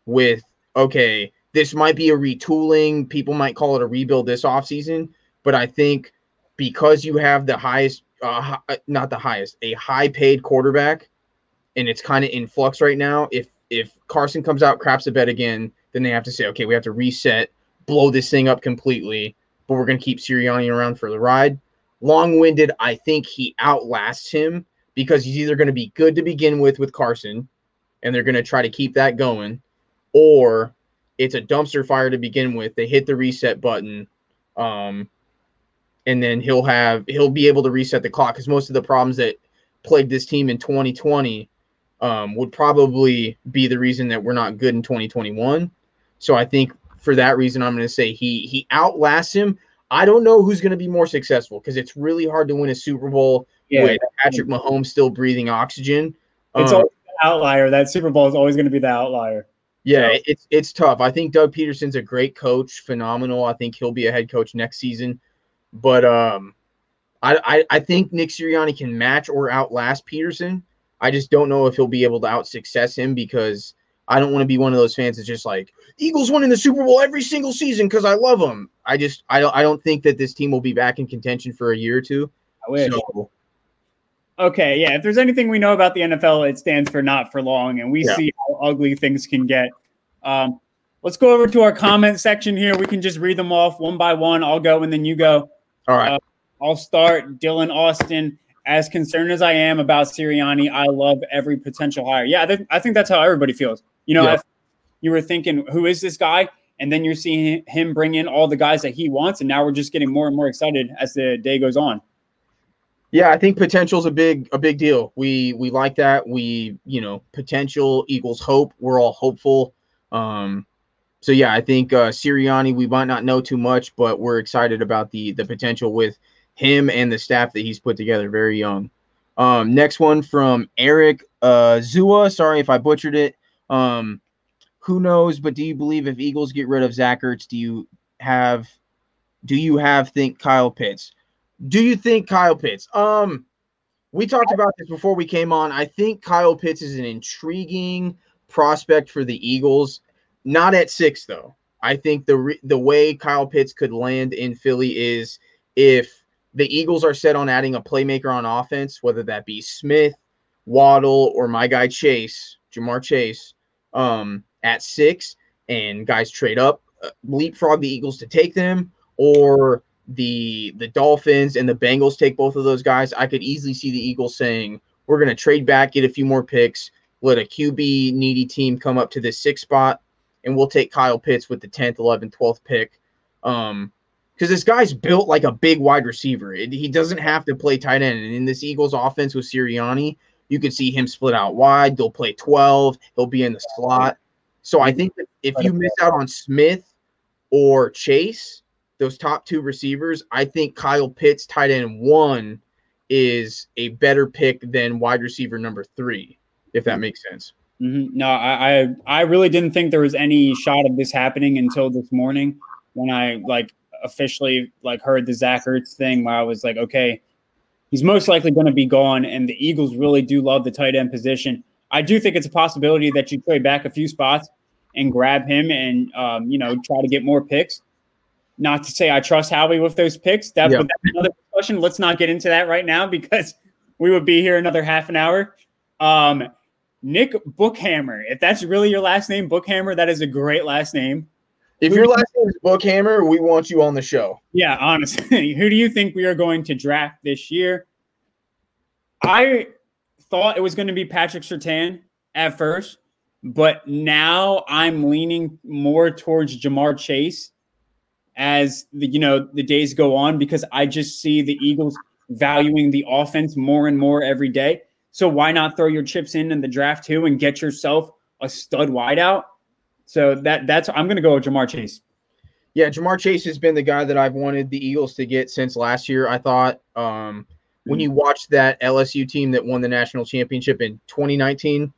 with okay this might be a retooling people might call it a rebuild this offseason but i think because you have the highest uh, not the highest a high paid quarterback and it's kind of in flux right now if if carson comes out craps a bet again then they have to say okay we have to reset blow this thing up completely but we're going to keep Sirianni around for the ride. Long-winded i think he outlasts him because he's either going to be good to begin with with Carson, and they're going to try to keep that going, or it's a dumpster fire to begin with. They hit the reset button, um, and then he'll have he'll be able to reset the clock because most of the problems that plagued this team in 2020 um, would probably be the reason that we're not good in 2021. So I think for that reason, I'm going to say he he outlasts him. I don't know who's going to be more successful because it's really hard to win a Super Bowl yeah. with Patrick Mahomes still breathing oxygen. It's um, always an outlier. That Super Bowl is always going to be the outlier. Yeah, so. it's it's tough. I think Doug Pederson's a great coach, phenomenal. I think he'll be a head coach next season. But um, I, I, I think Nick Sirianni can match or outlast Pederson. I just don't know if he'll be able to out success him because I don't want to be one of those fans that's just like Eagles winning the Super Bowl every single season because I love them. I just I don't I don't think that this team will be back in contention for a year or two. I wish. So, Okay, yeah. If there's anything we know about the NFL, it stands for not for long, and we yeah. see how ugly things can get. Um, let's go over to our comment section here. We can just read them off one by one. I'll go and then you go. All right. Uh, I'll start. Dylan Austin. As concerned as I am about Sirianni, I love every potential hire. Yeah, I, th- I think that's how everybody feels. You know, yeah. you were thinking, who is this guy? And then you're seeing him bring in all the guys that he wants, and now we're just getting more and more excited as the day goes on. Yeah, I think potential is a big a big deal. We we like that. We you know potential equals hope. We're all hopeful. Um, so yeah, I think uh, Sirianni. We might not know too much, but we're excited about the the potential with him and the staff that he's put together. Very young. Um, next one from Eric uh, Zua. Sorry if I butchered it. Um, who knows? But do you believe if Eagles get rid of Zach Ertz, do you have do you have think Kyle Pitts? Do you think Kyle Pitts? Um, we talked about this before we came on. I think Kyle Pitts is an intriguing prospect for the Eagles. Not at six though. I think the re- the way Kyle Pitts could land in Philly is if the Eagles are set on adding a playmaker on offense, whether that be Smith, Waddle, or my guy Chase, Ja'Marr Chase, um, at six, and guys trade up, uh, leapfrog the Eagles to take them, or the the Dolphins and the Bengals take both of those guys. I could easily see the Eagles saying, "We're going to trade back, get a few more picks, let a QB needy team come up to this six spot, and we'll take Kyle Pitts with the 10th, 11th, 12th pick." Um, because this guy's built like a big wide receiver. It, he doesn't have to play tight end. And in this Eagles offense with Sirianni, you could see him split out wide. They'll play 12. He'll be in the slot. So I think that if you miss out on Smith or Chase, those top two receivers, I think Kyle Pitts, tight end one, is a better pick than wide receiver number three, if that makes sense. Mm-hmm. No, I, I I really didn't think there was any shot of this happening until this morning when I like officially like heard the Zach Ertz thing. Where I was like, okay, he's most likely going to be gone, and the Eagles really do love the tight end position. I do think it's a possibility that you trade back a few spots and grab him, and um, you know try to get more picks. Not to say I trust Howie with those picks. That, that's another question. Let's not get into that right now because (laughs) we would be here another half an hour. Um, Nick Bookhammer. If that's really your last name, Bookhammer, that is a great last name. If your last name is Bookhammer, we want you on the show. Yeah, honestly. (laughs) Who do you think we are going to draft this year? I thought it was going to be Patrick Surtain at first, but now I'm leaning more towards Ja'Marr Chase as the you know the days go on because I just see the Eagles valuing the offense more and more every day. So why not throw your chips in in the draft too and get yourself a stud wideout? So that that's I'm going to go with Ja'Marr Chase. Yeah, Ja'Marr Chase has been the guy that I've wanted the Eagles to get since last year. I thought um, when you watched that LSU team that won the national championship in 2019,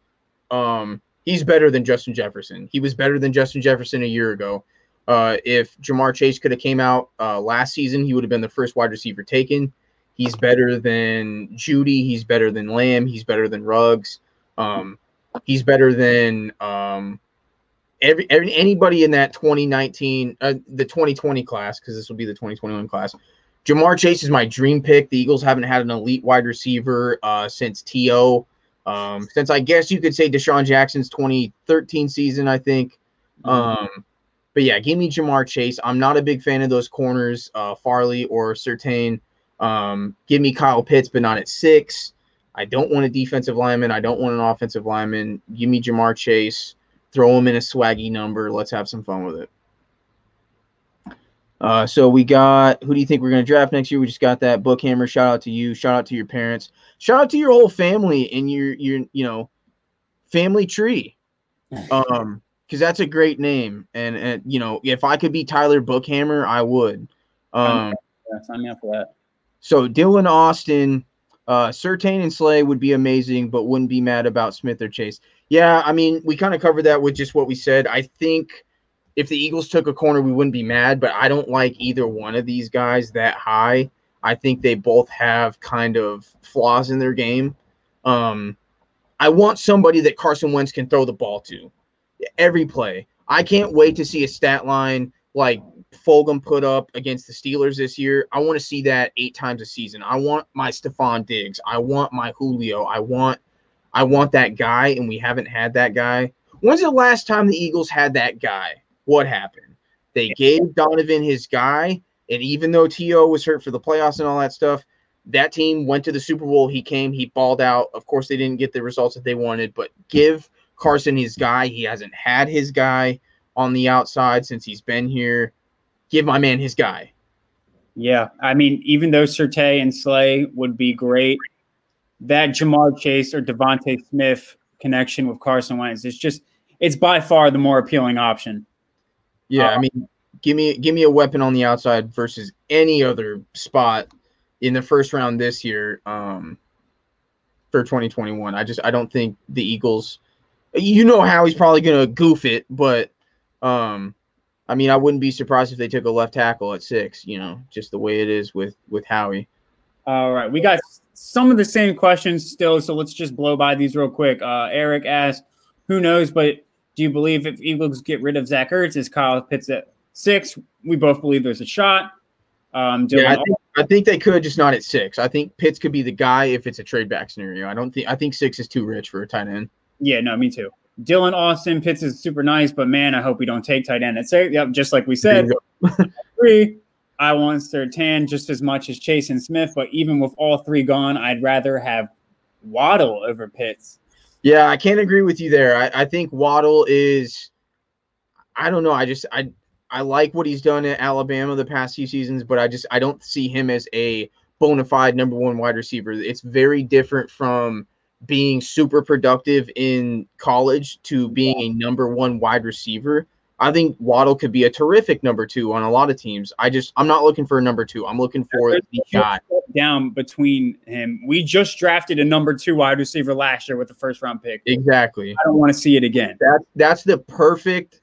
um, he's better than Justin Jefferson. He was better than Justin Jefferson a year ago. Uh, if Ja'Marr Chase could have came out uh, last season, he would have been the first wide receiver taken. He's better than Jeudy. He's better than Lamb. He's better than Ruggs. Um, he's better than um, every, every, anybody in that 2019, uh, the 2020 class, because this will be the 2021 class. Ja'Marr Chase is my dream pick. The Eagles haven't had an elite wide receiver uh, since T.O. Um, since I guess you could say DeSean Jackson's 2013 season, I think. Mm-hmm. But yeah, give me Ja'Marr Chase. I'm not a big fan of those corners, uh, Farley or Surtain. Um, give me Kyle Pitts, but not at six. I don't want a defensive lineman. I don't want an offensive lineman. Give me Ja'Marr Chase. Throw him in a swaggy number. Let's have some fun with it. Uh, so we got who do you think we're going to draft next year? We just got that Bookhammer. Shout out to you. Shout out to your parents. Shout out to your whole family and your your you know family tree. (laughs) Um, because that's a great name. And and you know, if I could be Tyler Bookhammer, I would. Um, yeah, sign me up for that. So Dylan Austin, uh, Surtain and Slay would be amazing, but wouldn't be mad about Smith or Chase. Yeah, I mean, we kind of covered that with just what we said. I think if the Eagles took a corner, we wouldn't be mad, but I don't like either one of these guys that high. I think they both have kind of flaws in their game. Um, I want somebody that Carson Wentz can throw the ball to every play. I can't wait to see a stat line like Fulgham put up against the Steelers this year. I want to see that eight times a season. I want my Stefon Diggs. I want my Julio. I want I want that guy, and we haven't had that guy. When's the last time the Eagles had that guy? What happened? They gave Donovan his guy, and even though T.O. was hurt for the playoffs and all that stuff, that team went to the Super Bowl. He came, he balled out. Of course, they didn't get the results that they wanted, but give Carson his guy. He hasn't had his guy on the outside since he's been here. Give my man his guy. Yeah, I mean, even though Surtain and Slay would be great, that Ja'Marr Chase or DeVonta Smith connection with Carson Wentz is just it's by far the more appealing option. Yeah, I mean, give me give me a weapon on the outside versus any other spot in the first round this year um, for 2021. I just I don't think the Eagles. You know how he's probably gonna goof it, but um, I mean, I wouldn't be surprised if they took a left tackle at six. You know, just the way it is with with Howie. All right, we got some of the same questions still, so let's just blow by these real quick. Uh, Eric asked, "Who knows? But do you believe if Eagles get rid of Zach Ertz, is Kyle Pitts at six? We both believe there's a shot. Um, yeah, I think, I think, they could, just not at six. I think Pitts could be the guy if it's a trade back scenario. I don't think I think six is too rich for a tight end. Yeah, no, me too. Dylan Austin Pitts is super nice, but man, I hope we don't take tight end at. Yep, just like we said. (laughs) three. I want Surtain just as much as Chase and Smith, but even with all three gone, I'd rather have Waddle over Pitts. Yeah, I can't agree with you there. I, I think Waddle is I don't know. I just I I like what he's done at Alabama the past few seasons, but I just I don't see him as a bona fide number one wide receiver. It's very different from being super productive in college to being a number one wide receiver. I think Waddle could be a terrific number two on a lot of teams. I just I'm not looking for a number two. I'm looking for the guy down between him. We just drafted a number two wide receiver last year with the first round pick. Exactly. I don't want to see it again. That's that's the perfect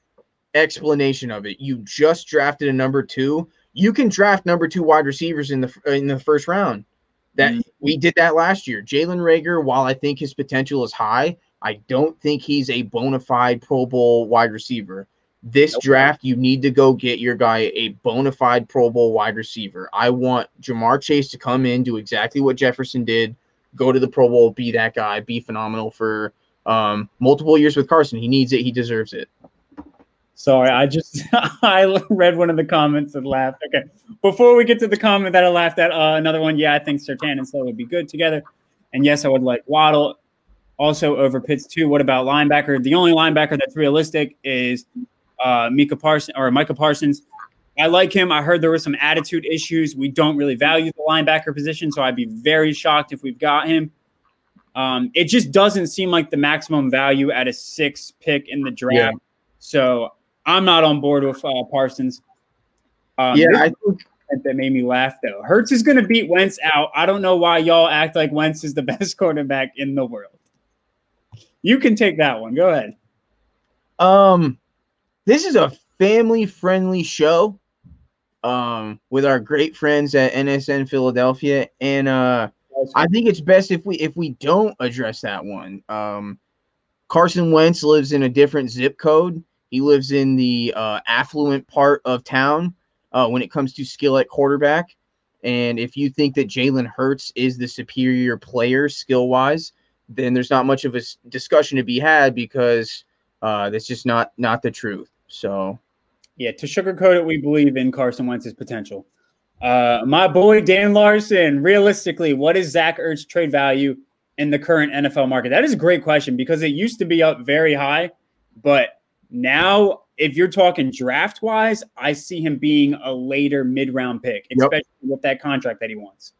explanation of it. You just drafted a number two. You can draft number two wide receivers in the in the first round. That mm-hmm. we did that last year. Jalen Reagor, while I think his potential is high, I don't think he's a bona fide Pro Bowl wide receiver. This nope. draft, you need to go get your guy a bona fide Pro Bowl wide receiver. I want Ja'Marr Chase to come in, do exactly what Jefferson did, go to the Pro Bowl, be that guy, be phenomenal for um, multiple years with Carson. He needs it. He deserves it. Sorry, I just (laughs) I read one of the comments and laughed. Okay, before we get to the comment that I laughed at, uh, another one. Yeah, I think Surtain and Slow would be good together, and yes, I would like Waddle also over Pitts too. What about linebacker? The only linebacker that's realistic is uh, Mika Parsons or Micah Parsons. I like him. I heard there were some attitude issues. We don't really value the linebacker position, so I'd be very shocked if we've got him. Um, it just doesn't seem like the maximum value at a six pick in the draft. Yeah. So I'm not on board with uh, Parsons. Um, yeah, I think that made me laugh though. Hurts is going to beat Wentz out. I don't know why y'all act like Wentz is the (laughs) best quarterback in the world. You can take that one. Go ahead. Um, this is a family-friendly show. Um, with our great friends at NSN Philadelphia, and uh, I think it's best if we if we don't address that one. Um, Carson Wentz lives in a different zip code he lives in the uh, affluent part of town uh, when it comes to skill at quarterback. And if you think that Jalen Hurts is the superior player skill wise, then there's not much of a discussion to be had because uh, that's just not not the truth. So, yeah, to sugarcoat it, we believe in Carson Wentz's potential. Uh, my boy Dan Larson, realistically, what is Zach Ertz trade value in the current NFL market? That is a great question because it used to be up very high, but now, if you're talking draft wise, I see him being a later mid round pick, especially yep. with that contract that he wants.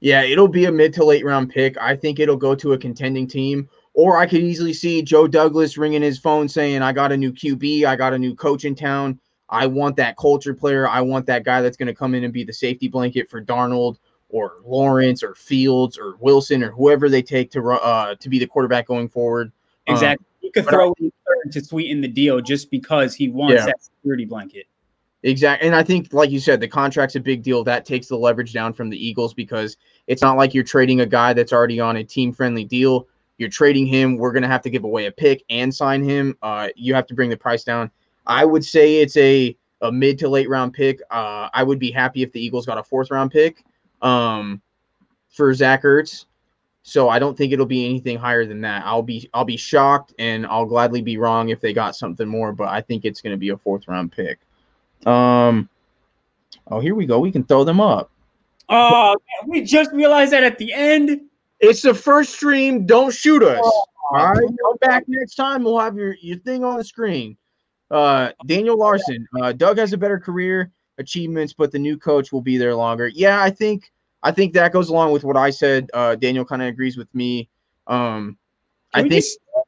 Yeah, it'll be a mid to late round pick. I think it'll go to a contending team. Or I could easily see Joe Douglas ringing his phone saying, I got a new QB, I got a new coach in town. I want that culture player. I want that guy that's going to come in and be the safety blanket for Darnold or Lawrence or Fields or Wilson or whoever they take to uh, to be the quarterback going forward. Exactly. Um, you could throw in third to sweeten the deal just because he wants yeah. that security blanket. Exactly. And I think, like you said, the contract's a big deal. That takes the leverage down from the Eagles because it's not like you're trading a guy that's already on a team friendly deal. You're trading him. We're going to have to give away a pick and sign him. Uh, you have to bring the price down. I would say it's a, a mid to late round pick. Uh, I would be happy if the Eagles got a fourth round pick um, for Zach Ertz. So I don't think it'll be anything higher than that. I'll be I'll be shocked and I'll gladly be wrong if they got something more, but I think it's going to be a fourth round pick. Um Oh, here we go. We can throw them up. Oh, we just realized that at the end. It's the first stream. Don't shoot us. Oh, all right, come back next time. We'll have your, your thing on the screen. Uh, Daniel Larson. Uh, Doug has a better career achievements, but the new coach will be there longer. Yeah, I think I think that goes along with what I said. Uh, Daniel kind of agrees with me. Um, Can I think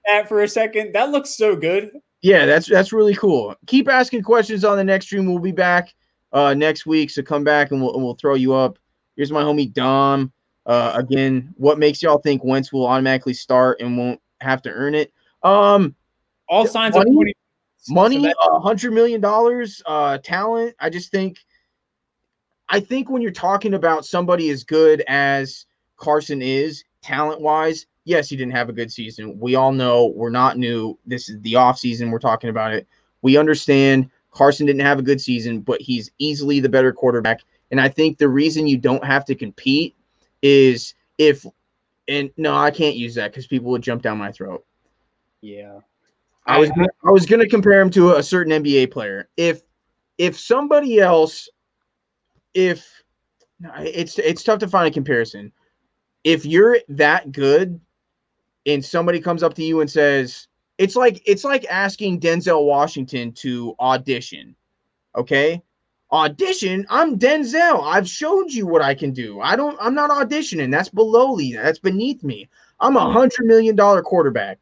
that for a second. That looks so good. Yeah, that's that's really cool. Keep asking questions on the next stream. We'll be back uh, next week, so come back and we'll and we'll throw you up. Here's my homie Dom. Uh, again, what makes y'all think Wentz will automatically start and won't have to earn it? Um, all signs money, of money, money, so hundred million dollars, uh, talent. I just think I think when you're talking about somebody as good as Carson is, talent wise, yes, he didn't have a good season. We all know we're not new. This is the off season. We're talking about it. We understand Carson didn't have a good season, but he's easily the better quarterback. And I think the reason you don't have to compete is if, and no, I can't use that because people would jump down my throat. Yeah. I was I was gonna compare him to a certain NBA player. If if somebody else, if it's it's tough to find a comparison. If you're that good, and somebody comes up to you and says, it's like it's like asking Denzel Washington to audition. Okay? Audition, I'm Denzel. I've showed you what I can do. I don't I'm not auditioning. That's below me. That's beneath me. I'm a hundred million dollar quarterback.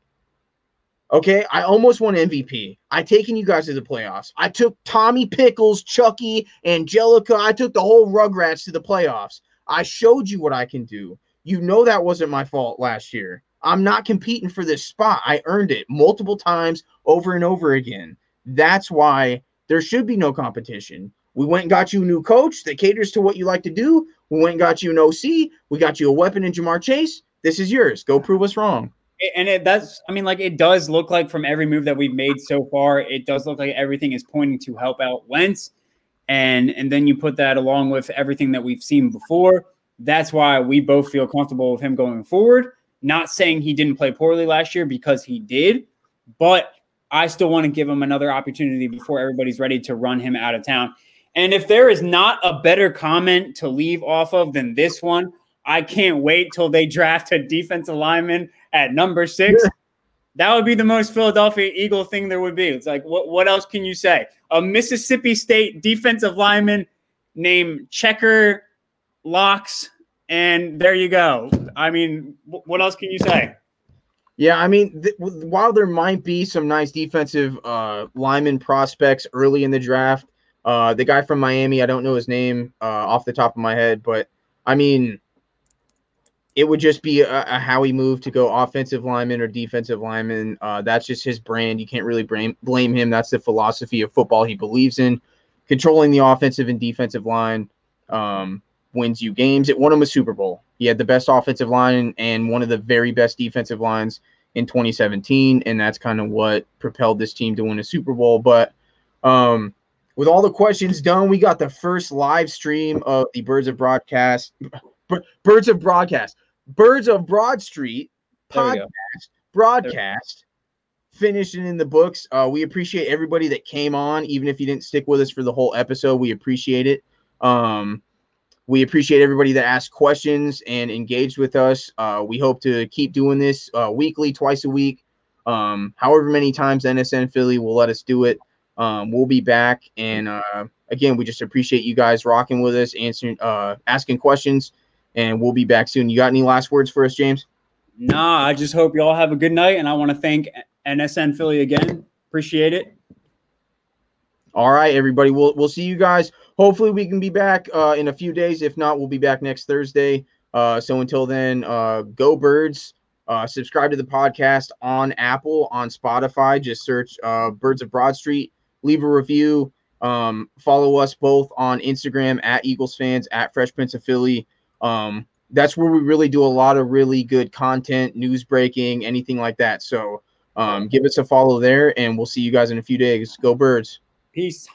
Okay, I almost won MVP. I taken you guys to the playoffs. I took Tommy Pickles, Chucky, Angelica. I took the whole Rugrats to the playoffs. I showed you what I can do. You know that wasn't my fault last year. I'm not competing for this spot. I earned it multiple times over and over again. That's why there should be no competition. We went and got you a new coach that caters to what you like to do. We went and got you an OC. We got you a weapon in Ja'Marr Chase. This is yours. Go prove us wrong. And it does, I mean, like it does look like from every move that we've made so far, it does look like everything is pointing to help out Wentz. And and then you put that along with everything that we've seen before. That's why we both feel comfortable with him going forward. Not saying he didn't play poorly last year because he did, but I still want to give him another opportunity before everybody's ready to run him out of town. And if there is not a better comment to leave off of than this one, I can't wait till they draft a defensive lineman at number six. Yeah. That would be the most Philadelphia Eagle thing there would be. It's like, what, what else can you say? A Mississippi State defensive lineman named Checker Locks and there you go. I mean, what else can you say? Yeah, I mean, th- while there might be some nice defensive uh, lineman prospects early in the draft, uh, the guy from Miami, I don't know his name uh, off the top of my head, but I mean, it would just be a, a Howie move to go offensive lineman or defensive lineman. Uh, that's just his brand. You can't really blame, blame him. That's the philosophy of football he believes in, controlling the offensive and defensive line. Um, wins you games. It won him a Super Bowl. He had the best offensive line and one of the very best defensive lines in 2017, and that's kind of what propelled this team to win a Super Bowl. But um, with all the questions done, we got the first live stream of the Birds of Broadcast, Birds of Broadcast, Birds of Broad Street podcast broadcast finishing in the books. Uh, we appreciate everybody that came on, even if you didn't stick with us for the whole episode. We appreciate it. Um, we appreciate everybody that asked questions and engaged with us. Uh, we hope to keep doing this uh, weekly, twice a week, um, however many times NSN Philly will let us do it. Um, we'll be back, and uh, again, we just appreciate you guys rocking with us, answering, uh, asking questions, and we'll be back soon. You got any last words for us, James? Nah, I just hope you all have a good night, and I want to thank NSN Philly again. Appreciate it. All right, everybody. We'll we'll see you guys hopefully we can be back uh, in a few days. If not, we'll be back next Thursday. Uh, so until then, uh, go birds. Uh, subscribe to the podcast on Apple, on Spotify. Just search uh, Birds of Broad Street. Leave a review. Um, follow us both on Instagram at Eagles fans at Fresh Prince of Philly. Um, that's where we really do a lot of really good content, news breaking, anything like that. So um, give us a follow there, and we'll see you guys in a few days. Go Birds. Peace.